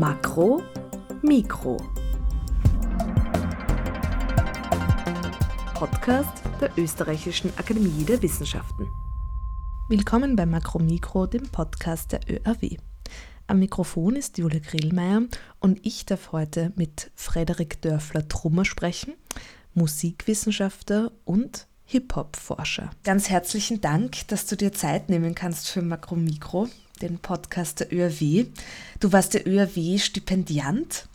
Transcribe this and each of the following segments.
Makro, Mikro. Podcast der Österreichischen Akademie der Wissenschaften. Willkommen bei Makro Mikro, dem Podcast der ÖAW. Am Mikrofon ist Julia Grillmeier und ich darf heute mit Frederik Dörfler-Trummer sprechen, Musikwissenschaftler und Hip-Hop-Forscher. Ganz herzlichen Dank, dass du dir Zeit nehmen kannst für Makro Mikro den Podcast der ÖRW. Du warst der ÖRW-Stipendiant.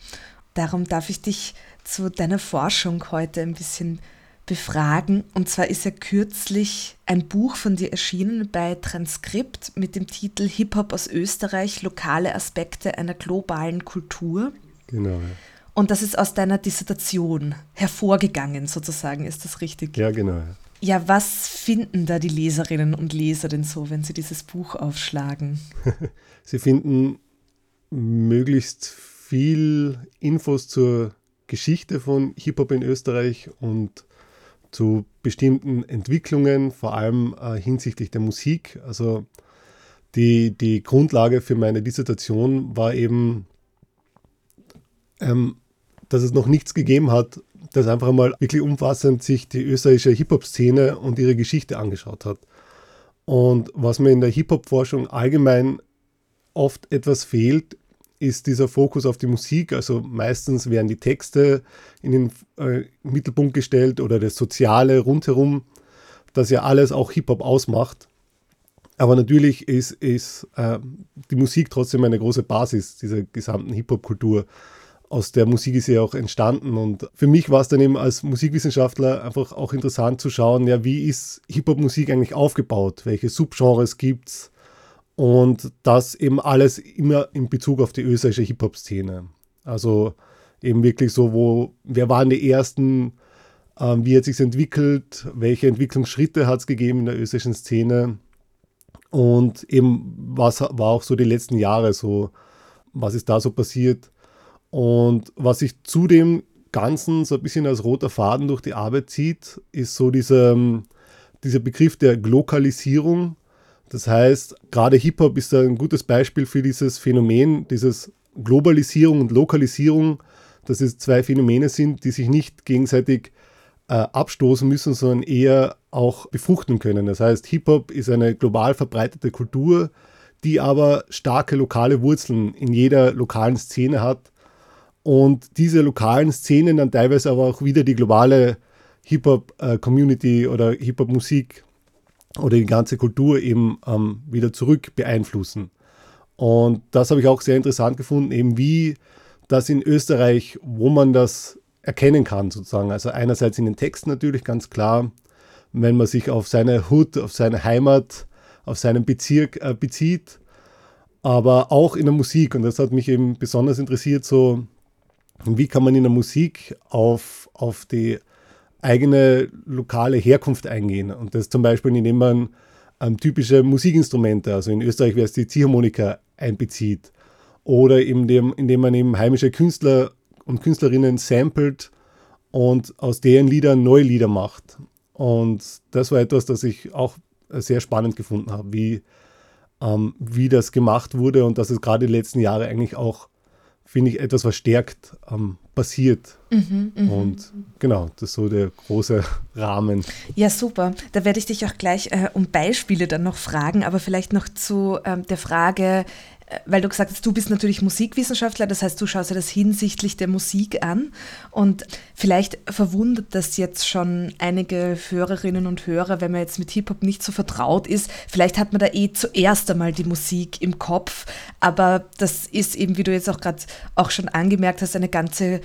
Darum darf ich dich zu deiner Forschung heute ein bisschen befragen. Und zwar ist ja kürzlich ein Buch von dir erschienen bei Transkript mit dem Titel Hip-Hop aus Österreich, lokale Aspekte einer globalen Kultur. Genau. Und das ist aus deiner Dissertation hervorgegangen, sozusagen, ist das richtig? Ja, genau. Ja. Was finden da die Leserinnen und Leser denn so, wenn sie dieses Buch aufschlagen? sie finden möglichst viel Infos zur Geschichte von Hip-Hop in Österreich und zu bestimmten Entwicklungen, vor allem äh, hinsichtlich der Musik. Also die, die Grundlage für meine Dissertation war eben, ähm, dass es noch nichts gegeben hat, das einfach mal wirklich umfassend sich die österreichische Hip-Hop-Szene und ihre Geschichte angeschaut hat. Und was mir in der Hip-Hop-Forschung allgemein oft etwas fehlt, ist dieser Fokus auf die Musik. Also meistens werden die Texte in den äh, Mittelpunkt gestellt oder das Soziale rundherum, das ja alles auch Hip-Hop ausmacht. Aber natürlich ist, ist äh, die Musik trotzdem eine große Basis dieser gesamten Hip-Hop-Kultur aus der Musik ist ja auch entstanden. Und für mich war es dann eben als Musikwissenschaftler einfach auch interessant zu schauen, ja, wie ist Hip-Hop-Musik eigentlich aufgebaut? Welche Subgenres gibt es? Und das eben alles immer in Bezug auf die österreichische Hip-Hop-Szene. Also eben wirklich so, wo, wer waren die ersten, ähm, wie hat sich entwickelt, welche Entwicklungsschritte hat es gegeben in der österreichischen Szene und eben was war auch so die letzten Jahre so, was ist da so passiert. Und was sich zu dem Ganzen so ein bisschen als roter Faden durch die Arbeit zieht, ist so dieser, dieser Begriff der Glokalisierung. Das heißt, gerade Hip-Hop ist ein gutes Beispiel für dieses Phänomen, dieses Globalisierung und Lokalisierung, dass es zwei Phänomene sind, die sich nicht gegenseitig äh, abstoßen müssen, sondern eher auch befruchten können. Das heißt, Hip-Hop ist eine global verbreitete Kultur, die aber starke lokale Wurzeln in jeder lokalen Szene hat und diese lokalen Szenen dann teilweise aber auch wieder die globale Hip-Hop-Community oder Hip-Hop-Musik oder die ganze Kultur eben ähm, wieder zurück beeinflussen. Und das habe ich auch sehr interessant gefunden, eben wie das in Österreich, wo man das erkennen kann, sozusagen. Also einerseits in den Texten natürlich ganz klar, wenn man sich auf seine Hut, auf seine Heimat, auf seinen Bezirk äh, bezieht, aber auch in der Musik. Und das hat mich eben besonders interessiert, so wie kann man in der Musik auf, auf die eigene lokale Herkunft eingehen. Und das zum Beispiel, indem man ähm, typische Musikinstrumente, also in Österreich wäre es die Ziehharmonika, einbezieht. Oder indem, indem man eben heimische Künstler und Künstlerinnen samplet und aus deren Liedern neue Lieder macht. Und das war etwas, das ich auch sehr spannend gefunden habe, wie, ähm, wie das gemacht wurde und dass es gerade die letzten Jahre eigentlich auch finde ich, etwas verstärkt ähm, passiert. Mhm, mh. Und genau, das ist so der große Rahmen. Ja, super. Da werde ich dich auch gleich äh, um Beispiele dann noch fragen, aber vielleicht noch zu ähm, der Frage, weil du gesagt hast, du bist natürlich Musikwissenschaftler, das heißt, du schaust dir das hinsichtlich der Musik an. Und vielleicht verwundert das jetzt schon einige Hörerinnen und Hörer, wenn man jetzt mit Hip-Hop nicht so vertraut ist. Vielleicht hat man da eh zuerst einmal die Musik im Kopf, aber das ist eben, wie du jetzt auch gerade auch schon angemerkt hast, eine ganze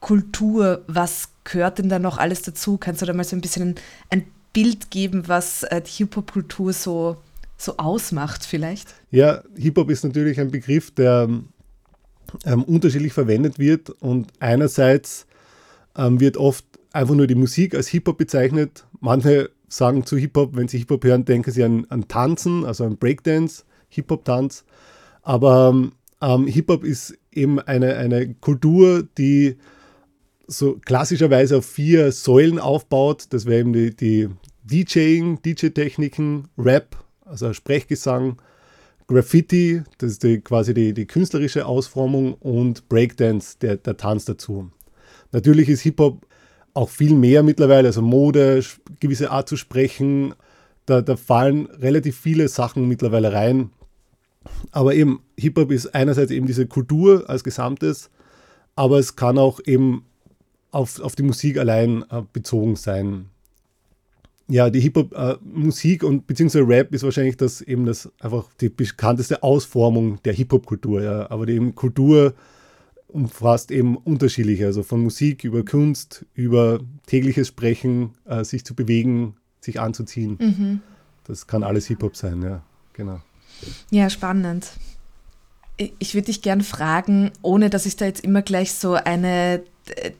Kultur. Was gehört denn da noch alles dazu? Kannst du da mal so ein bisschen ein Bild geben, was äh, die Hip-Hop-Kultur so so ausmacht vielleicht? Ja, Hip-Hop ist natürlich ein Begriff, der ähm, unterschiedlich verwendet wird und einerseits ähm, wird oft einfach nur die Musik als Hip-Hop bezeichnet. Manche sagen zu Hip-Hop, wenn sie Hip-Hop hören, denken sie an, an Tanzen, also an Breakdance, Hip-Hop-Tanz. Aber ähm, Hip-Hop ist eben eine, eine Kultur, die so klassischerweise auf vier Säulen aufbaut. Das wäre eben die, die DJing, DJ-Techniken, Rap also Sprechgesang, Graffiti, das ist die, quasi die, die künstlerische Ausformung und Breakdance, der, der Tanz dazu. Natürlich ist Hip-Hop auch viel mehr mittlerweile, also Mode, gewisse Art zu sprechen, da, da fallen relativ viele Sachen mittlerweile rein. Aber eben, Hip-Hop ist einerseits eben diese Kultur als Gesamtes, aber es kann auch eben auf, auf die Musik allein äh, bezogen sein. Ja, die Hip-Hop-Musik äh, und beziehungsweise Rap ist wahrscheinlich das eben das einfach die bekannteste Ausformung der Hip-Hop-Kultur. Ja. Aber die eben Kultur umfasst eben unterschiedliche, also von Musik über Kunst, über tägliches Sprechen, äh, sich zu bewegen, sich anzuziehen. Mhm. Das kann alles Hip-Hop sein, ja, genau. Ja, spannend. Ich würde dich gern fragen, ohne dass ich da jetzt immer gleich so eine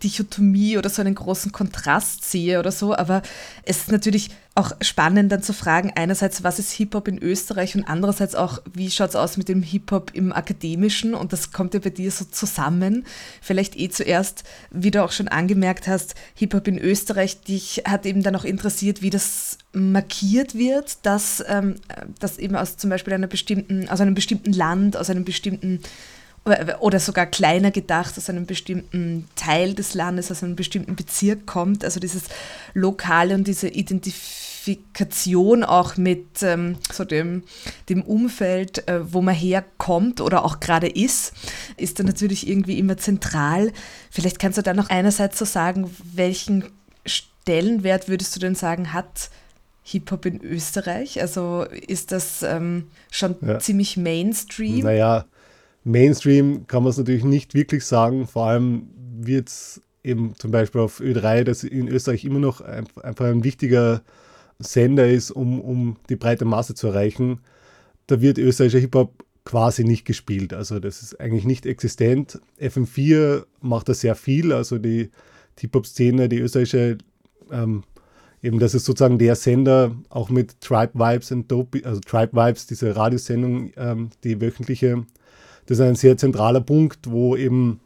Dichotomie oder so einen großen Kontrast sehe oder so, aber es ist natürlich auch spannend dann zu fragen, einerseits, was ist Hip-Hop in Österreich und andererseits auch, wie schaut es aus mit dem Hip-Hop im Akademischen und das kommt ja bei dir so zusammen. Vielleicht eh zuerst, wie du auch schon angemerkt hast, Hip-Hop in Österreich, dich hat eben dann auch interessiert, wie das markiert wird, dass, ähm, dass eben aus zum Beispiel einer bestimmten, aus einem bestimmten Land, aus einem bestimmten oder sogar kleiner gedacht, aus einem bestimmten Teil des Landes, aus einem bestimmten Bezirk kommt. Also dieses Lokale und diese Identifikation auch mit ähm, so dem, dem Umfeld, äh, wo man herkommt oder auch gerade ist, ist dann natürlich irgendwie immer zentral. Vielleicht kannst du da noch einerseits so sagen, welchen Stellenwert würdest du denn sagen, hat Hip-Hop in Österreich? Also ist das ähm, schon ja. ziemlich Mainstream? Naja, Mainstream kann man es natürlich nicht wirklich sagen. Vor allem wird es eben zum Beispiel auf Ö3, das in Österreich immer noch einfach ein wichtiger Sender ist, um, um die breite Masse zu erreichen. Da wird österreichischer Hip-Hop quasi nicht gespielt. Also das ist eigentlich nicht existent. FM4 macht da sehr viel. Also die Hip-Hop-Szene, die österreichische, ähm, eben das ist sozusagen der Sender, auch mit Tribe Vibes und Dope, also Tribe Vibes, diese Radiosendung, ähm, die wöchentliche, das ist ein sehr zentraler Punkt, wo eben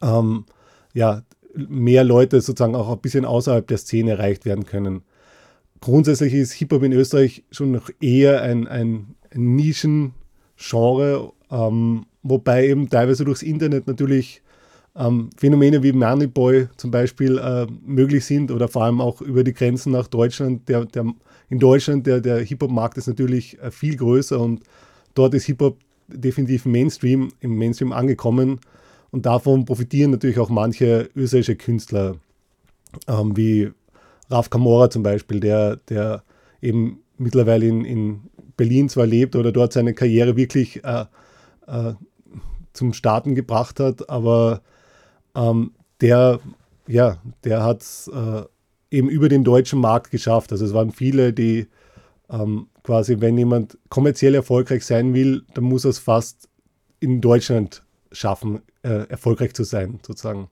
ähm, ja, mehr Leute sozusagen auch ein bisschen außerhalb der Szene erreicht werden können. Grundsätzlich ist Hip-Hop in Österreich schon noch eher ein, ein, Nischengenre, ähm, wobei eben teilweise durchs Internet natürlich ähm, Phänomene wie Moneyboy zum Beispiel äh, möglich sind oder vor allem auch über die Grenzen nach Deutschland. Der, der, in Deutschland, der, der Hip-Hop-Markt ist natürlich äh, viel größer und dort ist Hip-Hop definitiv Mainstream, im Mainstream angekommen. Und davon profitieren natürlich auch manche österreichische Künstler, ähm, wie Raf Kamora zum Beispiel, der, der eben mittlerweile in, in Berlin zwar lebt oder dort seine Karriere wirklich äh, äh, zum Starten gebracht hat, aber ähm, der, ja, der hat es äh, eben über den deutschen Markt geschafft. Also es waren viele, die ähm, quasi, wenn jemand kommerziell erfolgreich sein will, dann muss er es fast in Deutschland schaffen, äh, erfolgreich zu sein, sozusagen.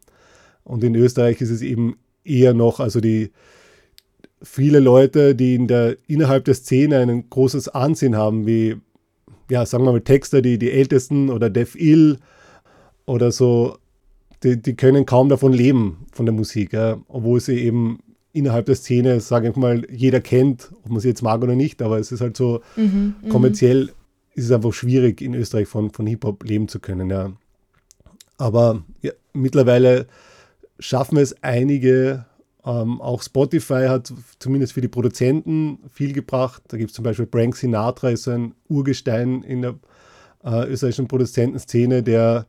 Und in Österreich ist es eben eher noch, also die viele Leute, die in der, innerhalb der Szene ein großes Ansehen haben, wie, ja, sagen wir mal Texter, die, die Ältesten oder Def Ill oder so, die, die können kaum davon leben, von der Musik, ja, obwohl sie eben innerhalb der Szene, sage ich mal, jeder kennt, ob man sie jetzt mag oder nicht, aber es ist halt so, mhm, kommerziell ist es einfach schwierig, in Österreich von, von Hip-Hop leben zu können, ja. Aber ja, mittlerweile schaffen es einige, ähm, auch Spotify hat zumindest für die Produzenten viel gebracht. Da gibt es zum Beispiel Frank Sinatra, ist so ein Urgestein in der äh, österreichischen Produzentenszene, der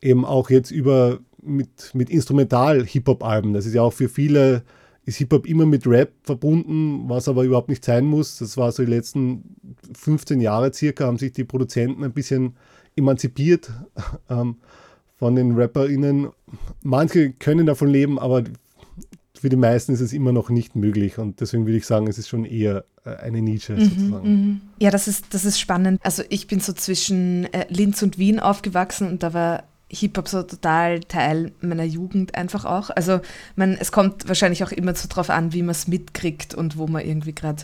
eben auch jetzt über mit, mit Instrumental-Hip-Hop-Alben, das ist ja auch für viele ist Hip-Hop immer mit Rap verbunden, was aber überhaupt nicht sein muss. Das war so die letzten 15 Jahre circa, haben sich die Produzenten ein bisschen emanzipiert ähm, von den RapperInnen. Manche können davon leben, aber für die meisten ist es immer noch nicht möglich. Und deswegen würde ich sagen, es ist schon eher äh, eine Nische mhm, sozusagen. Mhm. Ja, das ist, das ist spannend. Also ich bin so zwischen äh, Linz und Wien aufgewachsen und da war Hip-Hop so total Teil meiner Jugend einfach auch. Also man, es kommt wahrscheinlich auch immer so drauf an, wie man es mitkriegt und wo man irgendwie gerade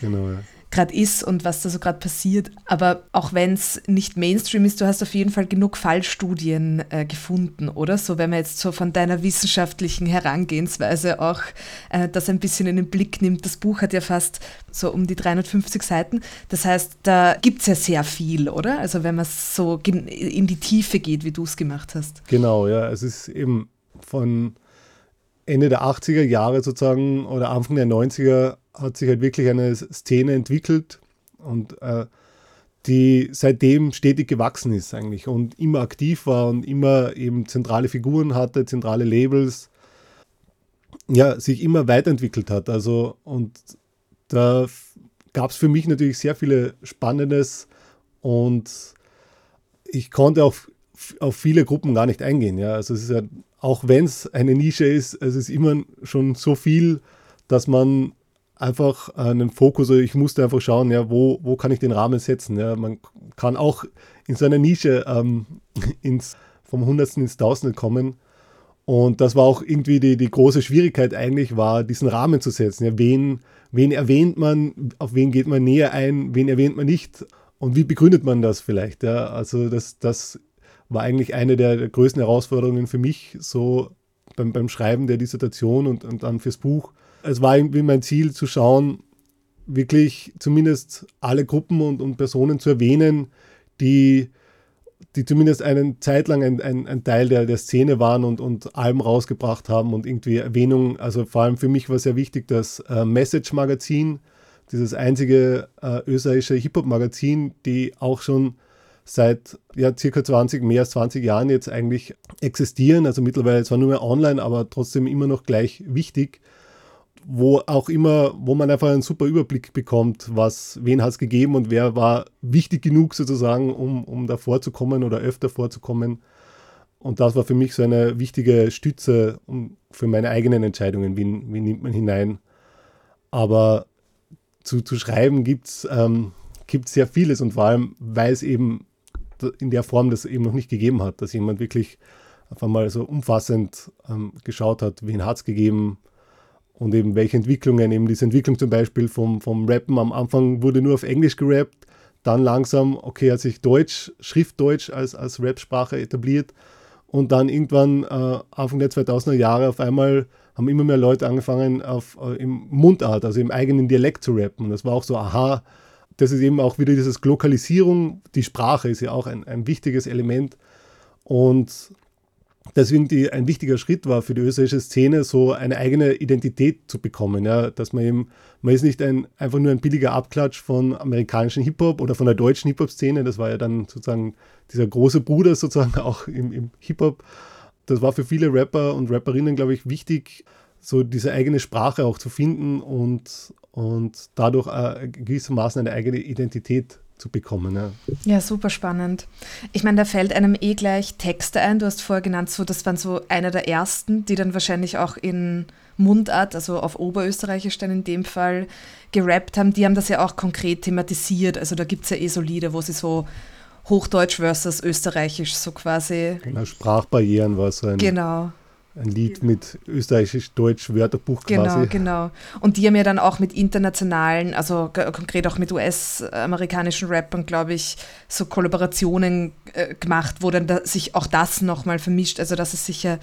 genau, ja. Gerade ist und was da so gerade passiert. Aber auch wenn es nicht Mainstream ist, du hast auf jeden Fall genug Fallstudien äh, gefunden, oder? So, wenn man jetzt so von deiner wissenschaftlichen Herangehensweise auch äh, das ein bisschen in den Blick nimmt. Das Buch hat ja fast so um die 350 Seiten. Das heißt, da gibt es ja sehr viel, oder? Also wenn man so in die Tiefe geht, wie du es gemacht hast. Genau, ja. Es ist eben von Ende der 80er Jahre sozusagen oder Anfang der 90er hat sich halt wirklich eine Szene entwickelt und äh, die seitdem stetig gewachsen ist eigentlich und immer aktiv war und immer eben zentrale Figuren hatte, zentrale Labels, ja, sich immer weiterentwickelt hat. Also und da gab es für mich natürlich sehr viele Spannendes und ich konnte auf, auf viele Gruppen gar nicht eingehen. Ja. Also es ist ja, auch wenn es eine Nische ist, es ist immer schon so viel, dass man einfach einen Fokus, also ich musste einfach schauen, ja, wo, wo kann ich den Rahmen setzen. Ja. Man kann auch in so einer Nische ähm, ins, vom Hundertsten ins Tausende kommen. Und das war auch irgendwie die, die große Schwierigkeit eigentlich, war diesen Rahmen zu setzen. Ja, wen, wen erwähnt man, auf wen geht man näher ein, wen erwähnt man nicht und wie begründet man das vielleicht. Ja? Also das, das war eigentlich eine der, der größten Herausforderungen für mich, so beim, beim Schreiben der Dissertation und, und dann fürs Buch, es war irgendwie mein Ziel zu schauen, wirklich zumindest alle Gruppen und, und Personen zu erwähnen, die, die zumindest eine Zeit lang ein, ein, ein Teil der, der Szene waren und, und Alben rausgebracht haben und irgendwie Erwähnung, also vor allem für mich war sehr wichtig das äh, Message-Magazin, dieses einzige äh, österreichische Hip-Hop-Magazin, die auch schon seit ja, circa 20, mehr als 20 Jahren jetzt eigentlich existieren. Also mittlerweile zwar nur mehr online, aber trotzdem immer noch gleich wichtig wo auch immer, wo man einfach einen super Überblick bekommt, was, wen hat es gegeben und wer war wichtig genug sozusagen, um, um da vorzukommen oder öfter vorzukommen. Und das war für mich so eine wichtige Stütze für meine eigenen Entscheidungen, wie, wie nimmt man hinein. Aber zu, zu schreiben gibt es ähm, sehr vieles und vor allem, weil es eben in der Form das eben noch nicht gegeben hat, dass jemand wirklich einfach mal so umfassend ähm, geschaut hat, wen hat es gegeben, und eben welche Entwicklungen, eben diese Entwicklung zum Beispiel vom, vom Rappen, am Anfang wurde nur auf Englisch gerappt, dann langsam, okay, hat sich Deutsch, Schriftdeutsch als, als Rap-Sprache etabliert und dann irgendwann äh, Anfang der 2000er Jahre auf einmal haben immer mehr Leute angefangen, auf, äh, im Mundart, also im eigenen Dialekt zu rappen. Und das war auch so, aha, das ist eben auch wieder dieses Glokalisierung, die Sprache ist ja auch ein, ein wichtiges Element. Und deswegen die, ein wichtiger Schritt war für die österreichische Szene, so eine eigene Identität zu bekommen. Ja? Dass man eben, man ist nicht ein, einfach nur ein billiger Abklatsch von amerikanischen Hip-Hop oder von der deutschen Hip-Hop-Szene. Das war ja dann sozusagen dieser große Bruder sozusagen auch im, im Hip-Hop. Das war für viele Rapper und Rapperinnen, glaube ich, wichtig, so diese eigene Sprache auch zu finden und, und dadurch äh, gewissermaßen eine eigene Identität zu bekommen. Ja. ja, super spannend. Ich meine, da fällt einem eh gleich Texte ein. Du hast vorher genannt, so, das waren so einer der ersten, die dann wahrscheinlich auch in Mundart, also auf Oberösterreichisch dann in dem Fall, gerappt haben. Die haben das ja auch konkret thematisiert. Also da gibt es ja eh so Lieder, wo sie so Hochdeutsch versus Österreichisch so quasi. Genau, Sprachbarrieren war so ein. Genau ein Lied mit österreichisch-deutsch Wörterbuch genau, quasi. Genau, genau. Und die haben ja dann auch mit internationalen, also konkret auch mit US-amerikanischen Rappern, glaube ich, so Kollaborationen äh, gemacht, wo dann da sich auch das nochmal vermischt. Also das ist sicher,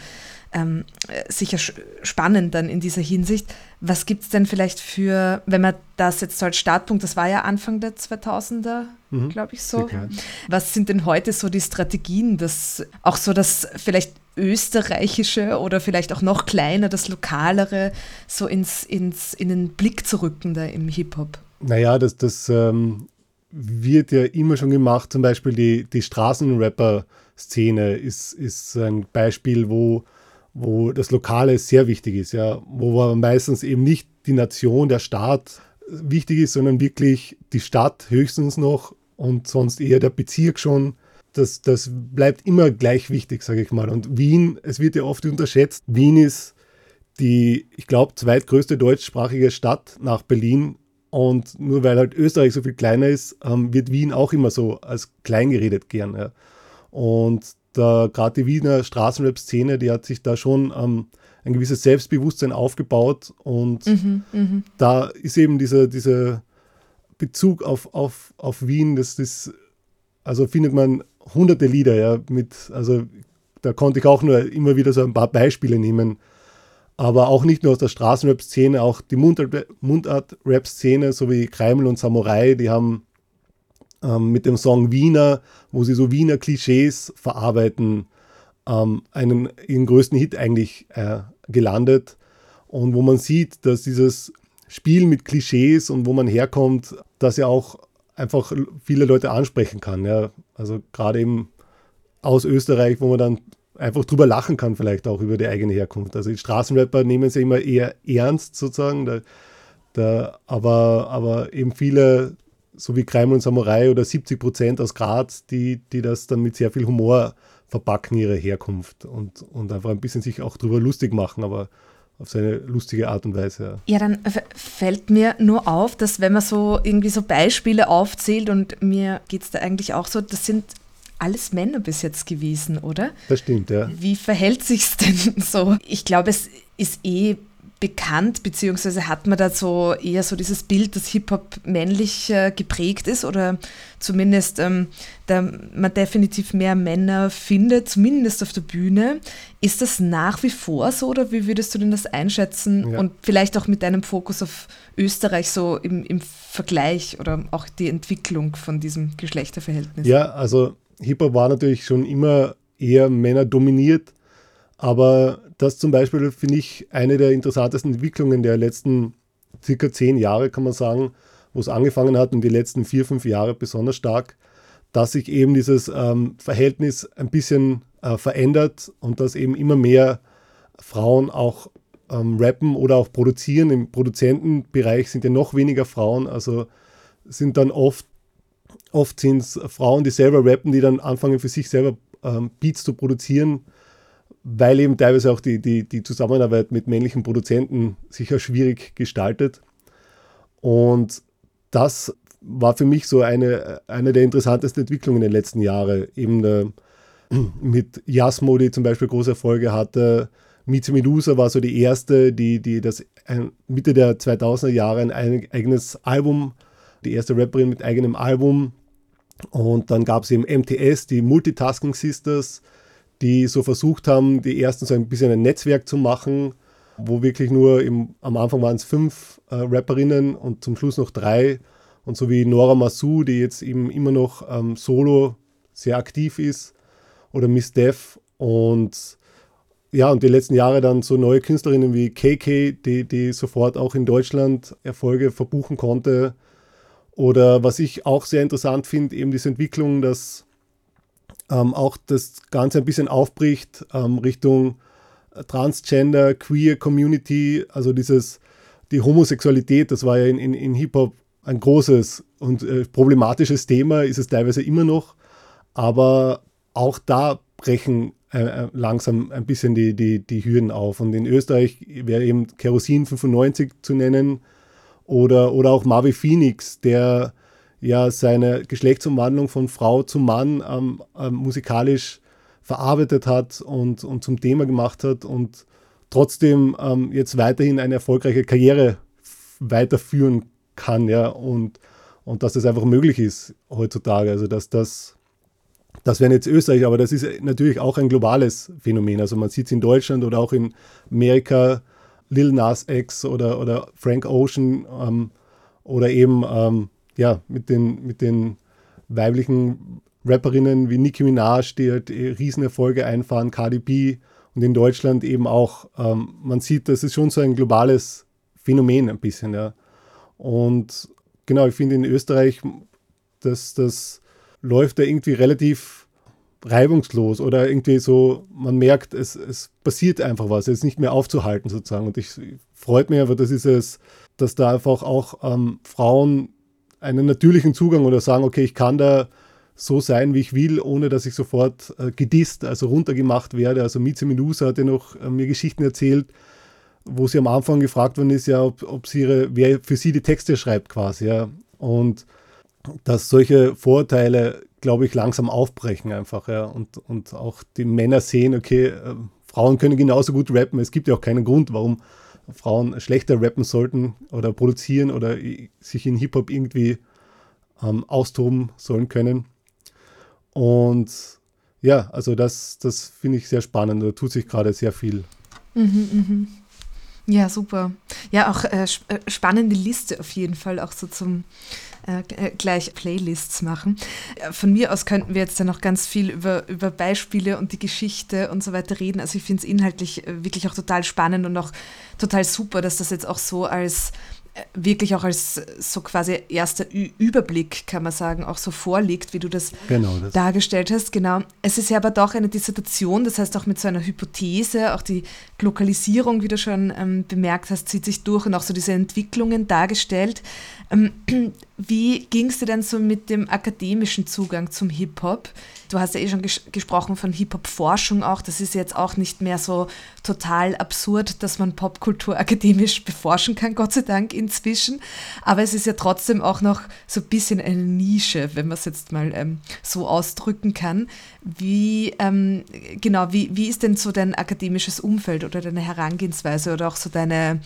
ähm, sicher spannend dann in dieser Hinsicht. Was gibt es denn vielleicht für, wenn man das jetzt so als Startpunkt, das war ja Anfang der 2000er, mhm, glaube ich so. Sicher. Was sind denn heute so die Strategien, dass auch so das vielleicht österreichische oder vielleicht auch noch kleiner, das lokalere, so ins, ins, in den Blick zu rücken da im Hip-Hop? Naja, das, das ähm, wird ja immer schon gemacht. Zum Beispiel die, die Straßenrapper-Szene ist, ist ein Beispiel, wo, wo das Lokale sehr wichtig ist, ja, wo meistens eben nicht die Nation, der Staat wichtig ist, sondern wirklich die Stadt höchstens noch und sonst eher der Bezirk schon das, das bleibt immer gleich wichtig, sage ich mal. Und Wien, es wird ja oft unterschätzt, Wien ist die, ich glaube, zweitgrößte deutschsprachige Stadt nach Berlin. Und nur weil halt Österreich so viel kleiner ist, ähm, wird Wien auch immer so als klein geredet gern. Ja. Und gerade die Wiener Straßenrap-Szene, die hat sich da schon ähm, ein gewisses Selbstbewusstsein aufgebaut. Und mhm, mh. da ist eben diese, diese Bezug auf, auf, auf Wien, das, das, also findet man hunderte Lieder, ja, mit, also da konnte ich auch nur immer wieder so ein paar Beispiele nehmen. Aber auch nicht nur aus der Straßenrap-Szene, auch die Mundart-Rap-Szene, so wie Kreimel und Samurai, die haben ähm, mit dem Song Wiener, wo sie so Wiener Klischees verarbeiten, ähm, einen ihren größten Hit eigentlich äh, gelandet. Und wo man sieht, dass dieses Spiel mit Klischees und wo man herkommt, dass ja auch einfach viele Leute ansprechen kann. Ja. Also gerade eben aus Österreich, wo man dann einfach drüber lachen kann, vielleicht auch über die eigene Herkunft. Also die Straßenrapper nehmen sie immer eher ernst sozusagen, da, da, aber, aber eben viele, so wie Kreimel und Samurai oder 70 Prozent aus Graz, die, die das dann mit sehr viel Humor verpacken, ihre Herkunft und, und einfach ein bisschen sich auch drüber lustig machen, aber auf seine lustige Art und Weise. Ja, ja dann fällt mir nur auf, dass wenn man so irgendwie so Beispiele aufzählt und mir geht es da eigentlich auch so, das sind alles Männer bis jetzt gewesen, oder? Das stimmt, ja. Wie verhält sich's denn so? Ich glaube, es ist eh bekannt, beziehungsweise hat man da so eher so dieses Bild, dass Hip-Hop männlich äh, geprägt ist oder zumindest ähm, da man definitiv mehr Männer findet, zumindest auf der Bühne. Ist das nach wie vor so oder wie würdest du denn das einschätzen ja. und vielleicht auch mit deinem Fokus auf Österreich so im, im Vergleich oder auch die Entwicklung von diesem Geschlechterverhältnis? Ja, also Hip-Hop war natürlich schon immer eher männerdominiert, aber das zum Beispiel finde ich eine der interessantesten Entwicklungen der letzten circa zehn Jahre, kann man sagen, wo es angefangen hat und die letzten vier, fünf Jahre besonders stark, dass sich eben dieses ähm, Verhältnis ein bisschen äh, verändert und dass eben immer mehr Frauen auch ähm, rappen oder auch produzieren. Im Produzentenbereich sind ja noch weniger Frauen, also sind dann oft Oft sind es Frauen, die selber rappen, die dann anfangen für sich selber ähm, Beats zu produzieren, weil eben teilweise auch die, die, die Zusammenarbeit mit männlichen Produzenten sicher schwierig gestaltet. Und das war für mich so eine, eine der interessantesten Entwicklungen in den letzten Jahren. Eben äh, mit Jasmo, die zum Beispiel große Erfolge hatte. Mizi Medusa war so die erste, die, die das Mitte der 2000er Jahre ein eigenes Album die erste Rapperin mit eigenem Album. Und dann gab es eben MTS, die Multitasking Sisters, die so versucht haben, die ersten so ein bisschen ein Netzwerk zu machen, wo wirklich nur im, am Anfang waren es fünf äh, Rapperinnen und zum Schluss noch drei. Und so wie Nora Masu, die jetzt eben immer noch ähm, solo sehr aktiv ist, oder Miss Def. Und ja, und die letzten Jahre dann so neue Künstlerinnen wie KK, die, die sofort auch in Deutschland Erfolge verbuchen konnte. Oder was ich auch sehr interessant finde, eben diese Entwicklung, dass ähm, auch das Ganze ein bisschen aufbricht ähm, Richtung Transgender, Queer Community, also dieses, die Homosexualität, das war ja in, in, in Hip-Hop ein großes und äh, problematisches Thema, ist es teilweise immer noch, aber auch da brechen äh, äh langsam ein bisschen die, die, die Hürden auf. Und in Österreich wäre eben Kerosin 95 zu nennen, oder, oder auch Marvi Phoenix, der ja seine Geschlechtsumwandlung von Frau zu Mann ähm, ähm, musikalisch verarbeitet hat und, und zum Thema gemacht hat und trotzdem ähm, jetzt weiterhin eine erfolgreiche Karriere weiterführen kann, ja, und, und dass das einfach möglich ist heutzutage. Also dass das, das wäre jetzt Österreich, aber das ist natürlich auch ein globales Phänomen. Also man sieht es in Deutschland oder auch in Amerika, Lil Nas X oder, oder Frank Ocean ähm, oder eben ähm, ja, mit, den, mit den weiblichen Rapperinnen wie Nicki Minaj, die halt Riesenerfolge einfahren, Cardi B und in Deutschland eben auch. Ähm, man sieht, das ist schon so ein globales Phänomen ein bisschen. Ja. Und genau, ich finde in Österreich, dass das läuft da irgendwie relativ reibungslos oder irgendwie so, man merkt, es, es passiert einfach was, es ist nicht mehr aufzuhalten sozusagen. Und ich freut mich einfach, dass, dieses, dass da einfach auch ähm, Frauen einen natürlichen Zugang oder sagen, okay, ich kann da so sein, wie ich will, ohne dass ich sofort äh, gedisst, also runtergemacht werde. Also Mieze Medusa hat ja noch äh, mir Geschichten erzählt, wo sie am Anfang gefragt worden ist, ja, ob, ob sie ihre, wer für sie die Texte schreibt quasi, ja. Und dass solche Vorurteile glaube ich, langsam aufbrechen einfach. Ja. Und, und auch die Männer sehen, okay, äh, Frauen können genauso gut rappen. Es gibt ja auch keinen Grund, warum, Frauen schlechter rappen sollten oder produzieren oder sich in Hip-Hop irgendwie ähm, austoben sollen können. Und ja, also das, das finde ich sehr spannend. Da tut sich gerade sehr viel. Mhm, mhm. Ja, super. Ja, auch äh, äh, spannende Liste auf jeden Fall, auch so zum äh, äh gleich Playlists machen. Von mir aus könnten wir jetzt dann noch ganz viel über, über Beispiele und die Geschichte und so weiter reden. Also ich finde es inhaltlich äh, wirklich auch total spannend und auch total super, dass das jetzt auch so als wirklich auch als so quasi erster Ü Überblick, kann man sagen, auch so vorliegt, wie du das, genau, das, dargestellt hast. Genau. Es ist ja aber doch eine Dissertation, das heißt auch mit so einer Hypothese, auch die Lokalisierung, wie du schon ähm, bemerkt hast, zieht sich durch und auch so diese Entwicklungen dargestellt. Ähm, wie ging es dir denn so mit dem akademischen Zugang zum Hip-Hop? Du hast ja eh schon ges gesprochen von Hip-Hop-Forschung auch. Das ist jetzt auch nicht mehr so total absurd, dass man Popkultur akademisch beforschen kann, Gott sei Dank inzwischen. Aber es ist ja trotzdem auch noch so ein bisschen eine Nische, wenn man es jetzt mal ähm, so ausdrücken kann. Wie, ähm, genau, wie, wie ist denn so dein akademisches Umfeld oder deine Herangehensweise oder auch so deine,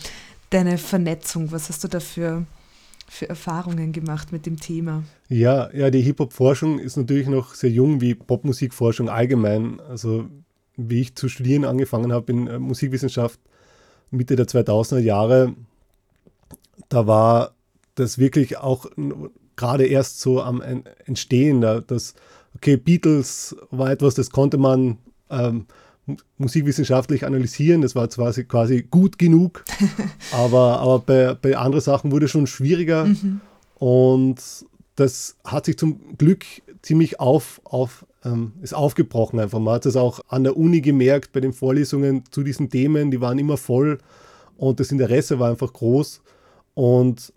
deine Vernetzung? Was hast du dafür? Für Erfahrungen gemacht mit dem Thema? Ja, ja, die Hip-Hop-Forschung ist natürlich noch sehr jung wie Popmusikforschung allgemein. Also wie ich zu studieren angefangen habe in äh, Musikwissenschaft Mitte der 2000er Jahre, da war das wirklich auch gerade erst so am Entstehen, dass, okay, Beatles war etwas, das konnte man ähm, musikwissenschaftlich analysieren. Das war zwar quasi gut genug, aber, aber bei, bei anderen Sachen wurde es schon schwieriger. Mhm. Und das hat sich zum Glück ziemlich auf, auf, ähm, ist aufgebrochen einfach. Man hat es auch an der Uni gemerkt bei den Vorlesungen zu diesen Themen, die waren immer voll und das Interesse war einfach groß. Und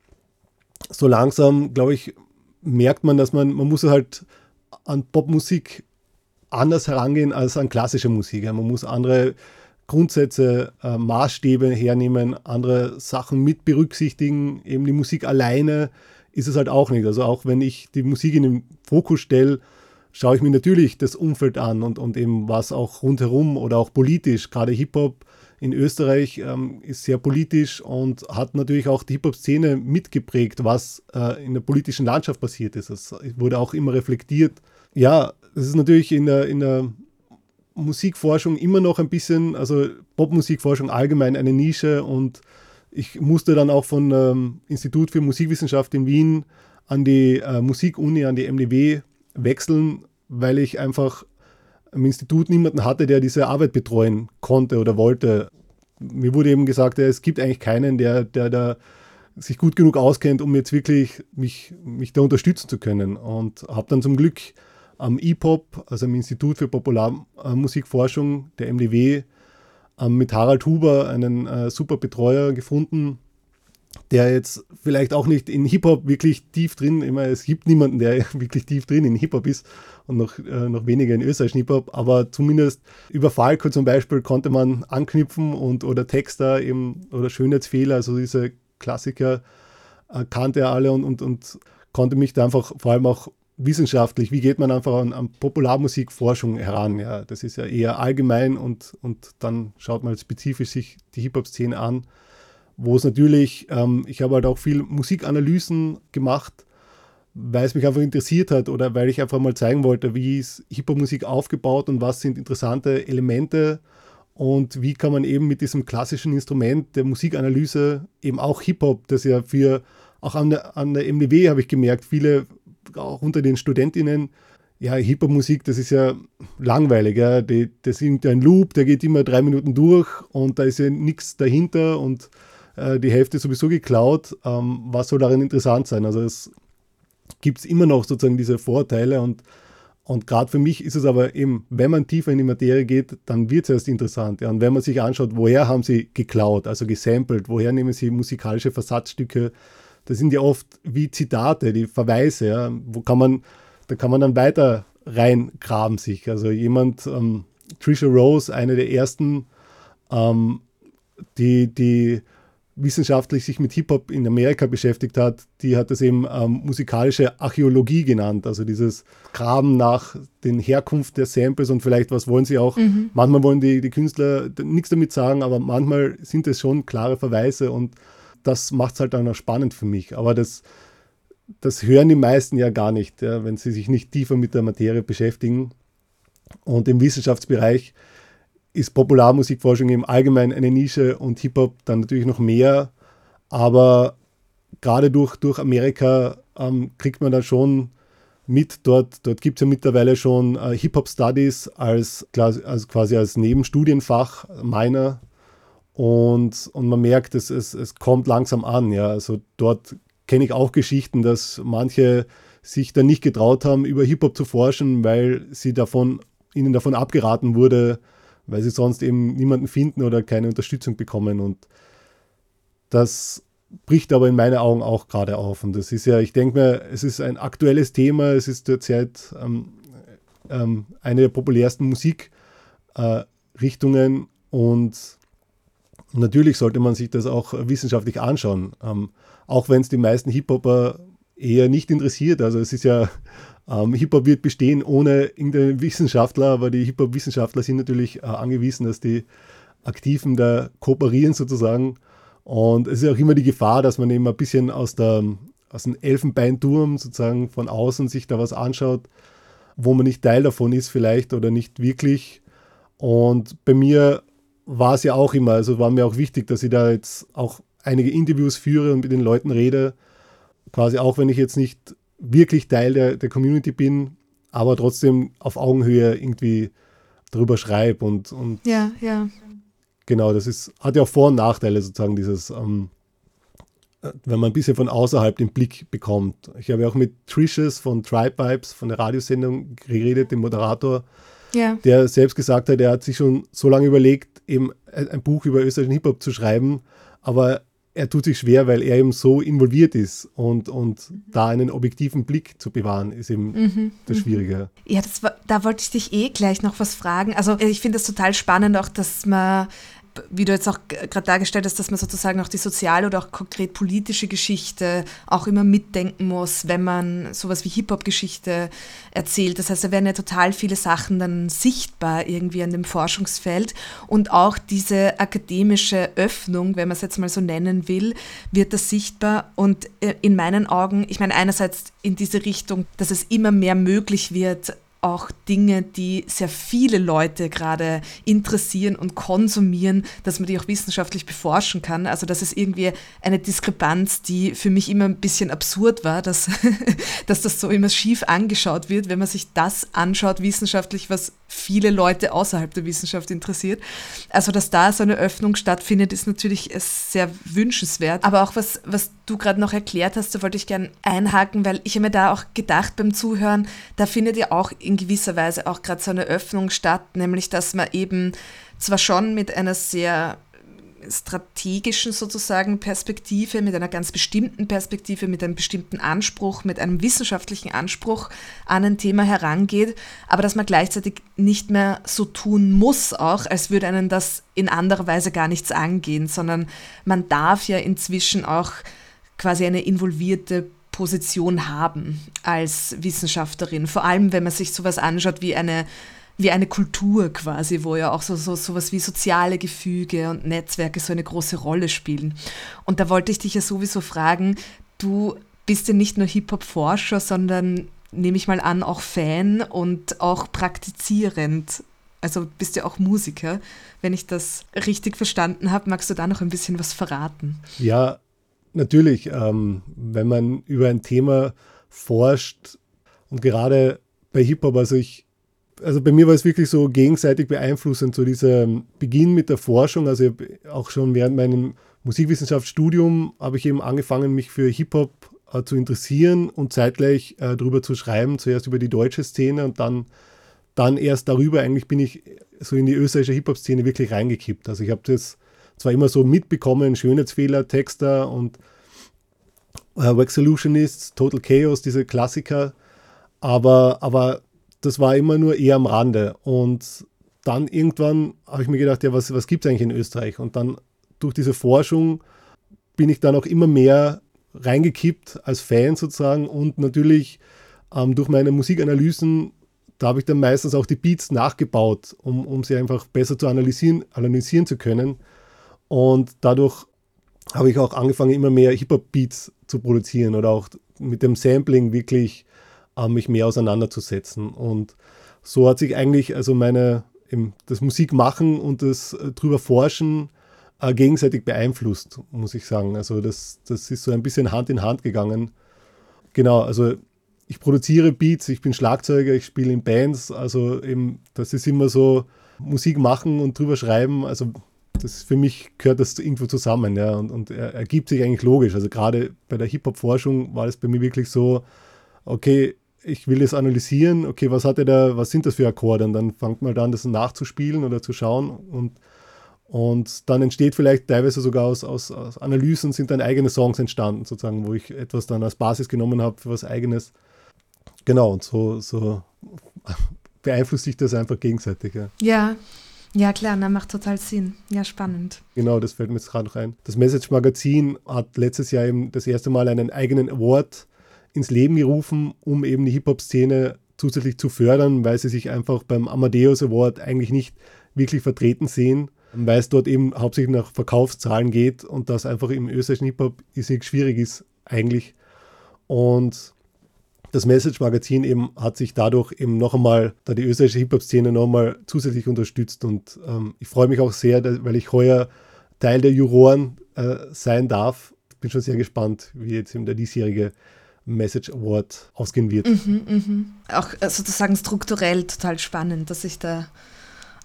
so langsam, glaube ich, merkt man, dass man, man muss halt an Popmusik anders herangehen als an klassische Musik. Man muss andere Grundsätze, äh, Maßstäbe hernehmen, andere Sachen mit berücksichtigen. Eben die Musik alleine ist es halt auch nicht. Also auch wenn ich die Musik in den Fokus stelle, schaue ich mir natürlich das Umfeld an und, und eben was auch rundherum oder auch politisch. Gerade Hip-Hop in Österreich ähm, ist sehr politisch und hat natürlich auch die Hip-Hop-Szene mitgeprägt, was äh, in der politischen Landschaft passiert ist. Das wurde auch immer reflektiert. Ja, das ist natürlich in der, in der Musikforschung immer noch ein bisschen, also Popmusikforschung allgemein eine Nische und ich musste dann auch von ähm, Institut für Musikwissenschaft in Wien an die äh, Musikuni, an die MDW wechseln, weil ich einfach im Institut niemanden hatte, der diese Arbeit betreuen konnte oder wollte. Mir wurde eben gesagt, es gibt eigentlich keinen, der, der da sich gut genug auskennt, um jetzt wirklich mich, mich da unterstützen zu können. Und habe dann zum Glück am IPOP, also am Institut für Popularmusikforschung der MDW, ähm, mit Harald Huber einen äh, super Betreuer gefunden, der jetzt vielleicht auch nicht in Hip-Hop wirklich tief drin, immer es gibt niemanden, der wirklich tief drin in Hip-Hop ist und noch, äh, noch weniger in österreichischen Hip-Hop, aber zumindest über Falco zum Beispiel konnte man anknüpfen und oder Texter eben oder Schönheitsfehler, also diese Klassiker äh, kannte er alle und, und, und konnte mich da einfach vor allem auch wissenschaftlich, wie geht man einfach an, an, Popularmusikforschung heran? Ja, das ist ja eher allgemein und, und dann schaut man spezifisch sich die Hip-Hop-Szene an, wo es natürlich, ähm, ich habe halt auch viel Musikanalysen gemacht, weil es mich einfach interessiert hat oder weil ich einfach mal zeigen wollte, wie ist Hip-Hop-Musik aufgebaut und was sind interessante Elemente und wie kann man eben mit diesem klassischen Instrument der Musikanalyse eben auch Hip-Hop, das ja für auch an der, an der MDW habe ich gemerkt, viele auch unter den Studentinnen, ja, Hip-Hop-Musik, das ist ja langweilig. Ja. Die, das ist ein Loop, der geht immer drei Minuten durch und da ist ja nichts dahinter und äh, die Hälfte ist sowieso geklaut. Ähm, was soll darin interessant sein? Also es gibt immer noch sozusagen diese Vorteile und, und gerade für mich ist es aber eben, wenn man tiefer in die Materie geht, dann wird es erst interessant. Ja. Und wenn man sich anschaut, woher haben sie geklaut, also gesampelt, woher nehmen sie musikalische Versatzstücke, das sind ja oft wie Zitate, die Verweise, ja, wo kann man, da kann man dann weiter reingraben sich. Also jemand, ähm, Trisha Rose, eine der ersten, ähm, die, die wissenschaftlich sich mit Hip-Hop in Amerika beschäftigt hat, die hat das eben ähm, musikalische Archäologie genannt. Also dieses Graben nach den Herkunft der Samples und vielleicht was wollen sie auch. Mhm. Manchmal wollen die, die Künstler nichts damit sagen, aber manchmal sind es schon klare Verweise und das macht es halt dann auch spannend für mich. Aber das, das hören die meisten ja gar nicht, ja, wenn sie sich nicht tiefer mit der Materie beschäftigen. Und im Wissenschaftsbereich ist Popularmusikforschung im Allgemeinen eine Nische und Hip-Hop dann natürlich noch mehr. Aber gerade durch, durch Amerika ähm, kriegt man da schon mit. Dort, dort gibt es ja mittlerweile schon äh, Hip-Hop-Studies als, als quasi als Nebenstudienfach meiner. Und, und man merkt, es, es, es kommt langsam an. Ja. Also dort kenne ich auch Geschichten, dass manche sich dann nicht getraut haben, über Hip-Hop zu forschen, weil sie davon, ihnen davon abgeraten wurde, weil sie sonst eben niemanden finden oder keine Unterstützung bekommen. Und das bricht aber in meinen Augen auch gerade auf. Und das ist ja, ich denke mir, es ist ein aktuelles Thema, es ist derzeit ähm, ähm, eine der populärsten Musikrichtungen äh, und natürlich sollte man sich das auch wissenschaftlich anschauen, ähm, auch wenn es die meisten Hip-Hopper eher nicht interessiert. Also es ist ja ähm, Hip-Hop wird bestehen ohne irgendeinen Wissenschaftler, aber die Hip-Hop-Wissenschaftler sind natürlich äh, angewiesen, dass die Aktiven da kooperieren sozusagen. Und es ist auch immer die Gefahr, dass man eben ein bisschen aus, der, aus dem Elfenbeinturm sozusagen von außen sich da was anschaut, wo man nicht Teil davon ist vielleicht oder nicht wirklich. Und bei mir war es ja auch immer, also war mir auch wichtig, dass ich da jetzt auch einige Interviews führe und mit den Leuten rede. Quasi auch wenn ich jetzt nicht wirklich Teil der, der Community bin, aber trotzdem auf Augenhöhe irgendwie darüber schreibe und, und ja, ja. Genau, das ist, hat ja auch Vor- und Nachteile sozusagen, dieses, ähm, wenn man ein bisschen von außerhalb den Blick bekommt. Ich habe ja auch mit Trishas von Tribe Vibes, von der Radiosendung geredet, dem Moderator, ja. der selbst gesagt hat, er hat sich schon so lange überlegt, eben ein Buch über österreichischen Hip-Hop zu schreiben, aber er tut sich schwer, weil er eben so involviert ist und, und mhm. da einen objektiven Blick zu bewahren, ist eben mhm. das mhm. Schwierige. Ja, das war, da wollte ich dich eh gleich noch was fragen. Also ich finde es total spannend auch, dass man wie du jetzt auch gerade dargestellt hast, dass man sozusagen auch die soziale oder auch konkret politische Geschichte auch immer mitdenken muss, wenn man sowas wie Hip-Hop-Geschichte erzählt. Das heißt, da werden ja total viele Sachen dann sichtbar irgendwie an dem Forschungsfeld und auch diese akademische Öffnung, wenn man es jetzt mal so nennen will, wird das sichtbar und äh, in meinen Augen, ich meine einerseits in diese Richtung, dass es immer mehr möglich wird, auch Dinge, die sehr viele Leute gerade interessieren und konsumieren, dass man die auch wissenschaftlich beforschen kann. Also das ist irgendwie eine Diskrepanz, die für mich immer ein bisschen absurd war, dass, dass das so immer schief angeschaut wird, wenn man sich das anschaut wissenschaftlich, was viele Leute außerhalb der Wissenschaft interessiert. Also dass da so eine Öffnung stattfindet, ist natürlich sehr wünschenswert. Aber auch was, was du gerade noch erklärt hast, da wollte ich gerne einhaken, weil ich habe mir da auch gedacht beim Zuhören, da findet ja auch in gewisser Weise auch gerade so eine Öffnung statt, nämlich dass man eben zwar schon mit einer sehr strategischen sozusagen Perspektive, mit einer ganz bestimmten Perspektive, mit einem bestimmten Anspruch, mit einem wissenschaftlichen Anspruch an ein Thema herangeht, aber dass man gleichzeitig nicht mehr so tun muss, auch als würde einen das in anderer Weise gar nichts angehen, sondern man darf ja inzwischen auch quasi eine involvierte Position haben als Wissenschaftlerin. Vor allem, wenn man sich sowas anschaut wie eine, wie eine Kultur quasi, wo ja auch so, so sowas wie soziale Gefüge und Netzwerke so eine große Rolle spielen. Und da wollte ich dich ja sowieso fragen, du bist ja nicht nur Hip-Hop-Forscher, sondern nehme ich mal an, auch Fan und auch praktizierend. Also bist ja auch Musiker. Wenn ich das richtig verstanden habe, magst du da noch ein bisschen was verraten? Ja, natürlich, ähm, wenn man über ein Thema forscht und gerade bei Hip-Hop, also ich, also bei mir war es wirklich so gegenseitig beeinflussend, so dieser Beginn mit der Forschung, also auch schon während meinem Musikwissenschaftsstudium habe ich eben angefangen, mich für Hip-Hop äh, zu interessieren und zeitgleich äh, darüber zu schreiben, zuerst über die deutsche Szene und dann, dann erst darüber. Eigentlich bin ich so in die österreichische Hip-Hop-Szene wirklich reingekippt. Also ich habe das zwar immer so mitbekommen, Schönheitsfehler, Texter und äh, Wax Solutionists, Total Chaos, diese Klassiker, aber, aber das war immer nur eher am Rande. Und dann irgendwann habe ich mir gedacht, ja, was, was gibt es eigentlich in Österreich? Und dann durch diese Forschung bin ich dann auch immer mehr reingekippt als Fan sozusagen und natürlich ähm, durch meine Musikanalysen, da habe ich dann meistens auch die Beats nachgebaut, um, um sie einfach besser zu analysieren, analysieren zu können. Und dadurch habe ich auch angefangen, immer mehr Hip-Hop-Beats zu produzieren oder auch mit dem Sampling wirklich mich mehr auseinanderzusetzen. Und so hat sich eigentlich also meine, eben, das Musikmachen und das äh, drüber forschen äh, gegenseitig beeinflusst, muss ich sagen. Also das, das ist so ein bisschen Hand in Hand gegangen. Genau, also ich produziere Beats, ich bin Schlagzeuger, ich spiele in Bands, also eben, das ist immer so Musik machen und drüber schreiben, also das für mich gehört das irgendwo zusammen, ja, und, und er, ergibt sich eigentlich logisch. Also gerade bei der Hip-Hop-Forschung war das bei mir wirklich so, okay, ich will es analysieren, okay, was hat er da, was sind das für Akkorde? Und dann fangt man an, das nachzuspielen oder zu schauen und und dann entsteht vielleicht teilweise sogar aus, aus, aus, Analysen sind dann eigene Songs entstanden, sozusagen, wo ich etwas dann als Basis genommen habe für was eigenes. Genau, und so, so beeinflusst sich das einfach gegenseitig. Ja, ja, ja klar, das macht total Sinn. Ja, spannend. Genau, das fällt mir jetzt gerade noch ein. Das Message Magazin hat letztes Jahr eben das erste Mal einen eigenen Award ins Leben gerufen, um eben die Hip-Hop-Szene zusätzlich zu fördern, weil sie sich einfach beim Amadeus Award eigentlich nicht wirklich vertreten sehen weil es dort eben hauptsächlich nach Verkaufszahlen geht und das einfach im österreichischen Hip-Hop schwierig ist eigentlich. Und das Message-Magazin eben hat sich dadurch eben noch einmal, da die österreichische Hip-Hop-Szene noch einmal zusätzlich unterstützt und ähm, ich freue mich auch sehr, weil ich heuer Teil der Juroren äh, sein darf. Bin schon sehr gespannt, wie jetzt eben der diesjährige Message Award ausgehen wird. Mhm, mh. Auch äh, sozusagen strukturell total spannend, dass sich da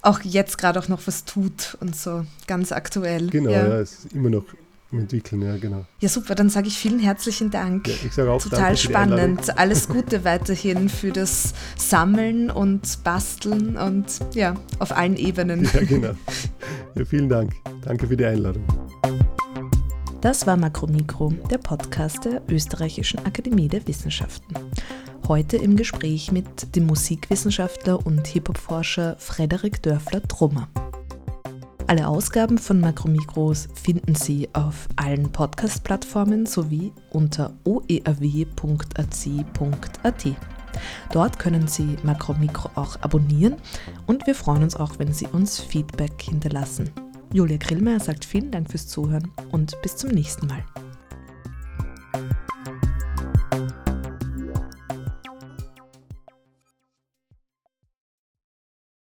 auch jetzt gerade auch noch was tut und so ganz aktuell. Genau, ja, ja es ist immer noch im Entwickeln, ja, genau. Ja, super, dann sage ich vielen herzlichen Dank. Ja, ich sage auch Total spannend. Alles Gute weiterhin für das Sammeln und Basteln und ja, auf allen Ebenen. Ja, genau. Ja, vielen Dank. Danke für die Einladung. Das war Makromikro, der Podcast der Österreichischen Akademie der Wissenschaften. Heute im Gespräch mit dem Musikwissenschaftler und Hip-Hop-Forscher Frederik Dörfler-Trummer. Alle Ausgaben von Makromikros finden Sie auf allen Podcast-Plattformen sowie unter oerw.ac.at. Dort können Sie Makromikro auch abonnieren und wir freuen uns auch, wenn Sie uns Feedback hinterlassen. Julia Grillmeier sagt vielen Dank fürs Zuhören und bis zum nächsten Mal.